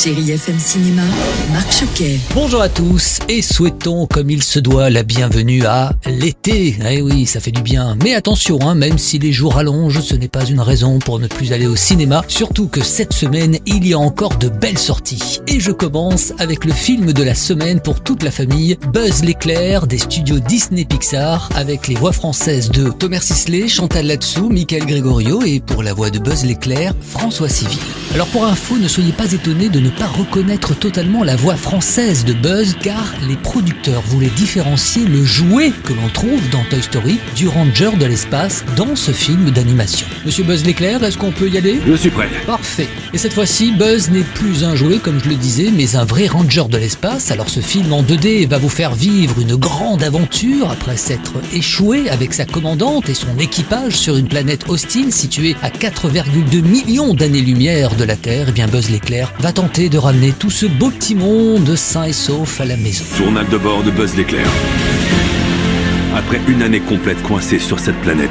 Chérie FM Cinéma. Marc Choquet. Bonjour à tous et souhaitons comme il se doit la bienvenue à l'été. Eh oui, ça fait du bien. Mais attention, hein, même si les jours allongent, ce n'est pas une raison pour ne plus aller au cinéma. Surtout que cette semaine, il y a encore de belles sorties. Et je commence avec le film de la semaine pour toute la famille, Buzz l'éclair des studios Disney Pixar, avec les voix françaises de Thomas Sisley, Chantal Latsou, Michael Gregorio et pour la voix de Buzz l'éclair, François Civil. Alors pour info, ne soyez pas étonnés de ne pas reconnaître totalement la voix française de Buzz car les producteurs voulaient différencier le jouet que l'on trouve dans Toy Story du ranger de l'espace dans ce film d'animation. Monsieur Buzz l'éclair, est-ce qu'on peut y aller? Je suis prêt. Parfait. Et cette fois-ci, Buzz n'est plus un jouet comme je le disais, mais un vrai ranger de l'espace. Alors ce film en 2D va vous faire vivre une grande aventure après s'être échoué avec sa commandante et son équipage sur une planète hostile située à 4,2 millions d'années-lumière de la Terre. Et bien Buzz l'éclair va tenter de ramener tout ce beau petit monde sain et sauf à la maison. Journal de bord de Buzz l'éclair. Après une année complète coincée sur cette planète,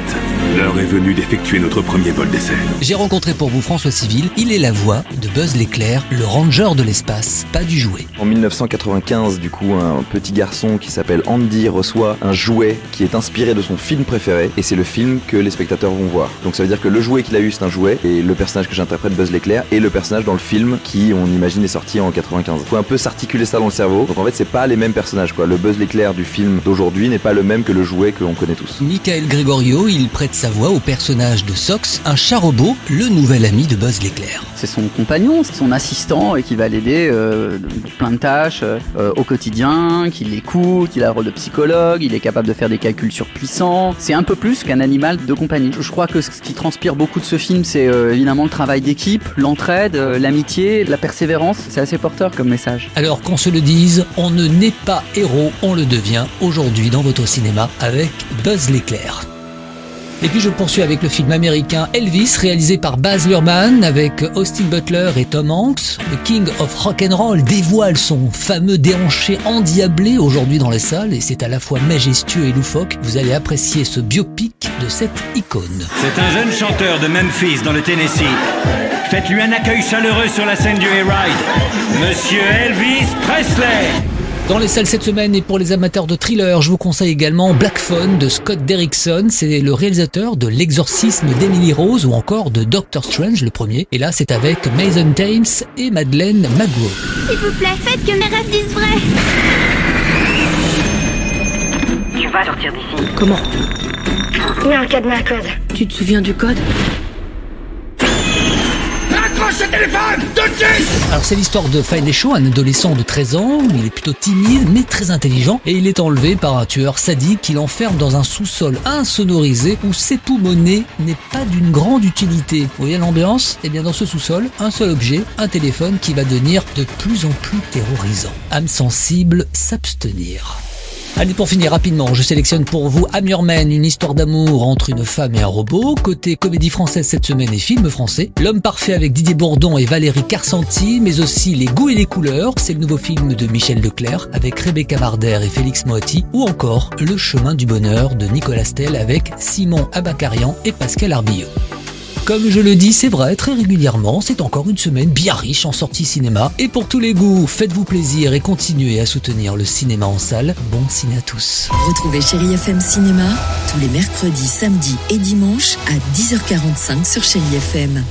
l'heure est venue d'effectuer notre premier vol d'essai. J'ai rencontré pour vous François Civil, il est la voix de Buzz l'éclair, le ranger de l'espace, pas du jouet. En 1995, du coup, un petit garçon qui s'appelle Andy reçoit un jouet qui est inspiré de son film préféré, et c'est le film que les spectateurs vont voir. Donc ça veut dire que le jouet qu'il a eu, c'est un jouet, et le personnage que j'interprète, Buzz l'éclair, est le personnage dans le film qui, on imagine, est sorti en 95. Faut un peu s'articuler ça dans le cerveau. Donc en fait, c'est pas les mêmes personnages, quoi. Le Buzz l'éclair du film d'aujourd'hui n'est pas le même que le jouet que l'on connaît tous. Michael Gregorio, il prête sa voix au personnage de Sox, un chat robot, le nouvel ami de Buzz l'éclair. C'est son compagnon, c'est son assistant et qui va l'aider euh, de plein de tâches euh, au quotidien, qui l'écoute, il a le rôle de psychologue, il est capable de faire des calculs surpuissants. C'est un peu plus qu'un animal de compagnie. Je crois que ce qui transpire beaucoup de ce film, c'est euh, évidemment le travail d'équipe, l'entraide, euh, l'amitié, la persévérance. C'est assez porteur comme message. Alors qu'on se le dise, on ne naît pas héros, on le devient aujourd'hui dans votre cinéma avec Buzz l'éclair. Et puis je poursuis avec le film américain Elvis, réalisé par Baz Luhrmann avec Austin Butler et Tom Hanks. Le King of Rock'n'Roll dévoile son fameux déhanché endiablé aujourd'hui dans les salles et c'est à la fois majestueux et loufoque. Vous allez apprécier ce biopic de cette icône. C'est un jeune chanteur de Memphis dans le Tennessee. Faites-lui un accueil chaleureux sur la scène du Hayride. Monsieur Elvis Presley. Dans les salles cette semaine et pour les amateurs de thriller, je vous conseille également Black Phone de Scott Derrickson. C'est le réalisateur de L'exorcisme d'Emily Rose ou encore de Doctor Strange, le premier. Et là, c'est avec Mason Thames et Madeleine McGraw. S'il vous plaît, faites que mes rêves disent vrai. Tu vas sortir d'ici. Comment? Il y a un cadenas à code. Tu te souviens du code? Téléphone de. Alors c'est l'histoire de Shaw, un adolescent de 13 ans, il est plutôt timide mais très intelligent et il est enlevé par un tueur sadique qui l'enferme dans un sous-sol insonorisé où s'époumoner n'est pas d'une grande utilité. Vous voyez l'ambiance? Eh bien dans ce sous-sol, un seul objet, un téléphone qui va devenir de plus en plus terrorisant. Âme sensible, s'abstenir. Allez, pour finir rapidement, je sélectionne pour vous Amurmen, une histoire d'amour entre une femme et un robot. Côté comédie française cette semaine et film français, L'homme parfait avec Didier Bourdon et Valérie Carcenti, mais aussi Les goûts et les couleurs, c'est le nouveau film de Michel Leclerc avec Rebecca Marder et Félix Moati, ou encore Le chemin du bonheur de Nicolas Stel avec Simon Abacarian et Pascal Arbilleux. Comme je le dis, c'est vrai, très régulièrement, c'est encore une semaine bien riche en sorties cinéma. Et pour tous les goûts, faites-vous plaisir et continuez à soutenir le cinéma en salle. Bon ciné à tous. Retrouvez Chérie FM Cinéma tous les mercredis, samedis et dimanches à 10h45 sur Chérie FM.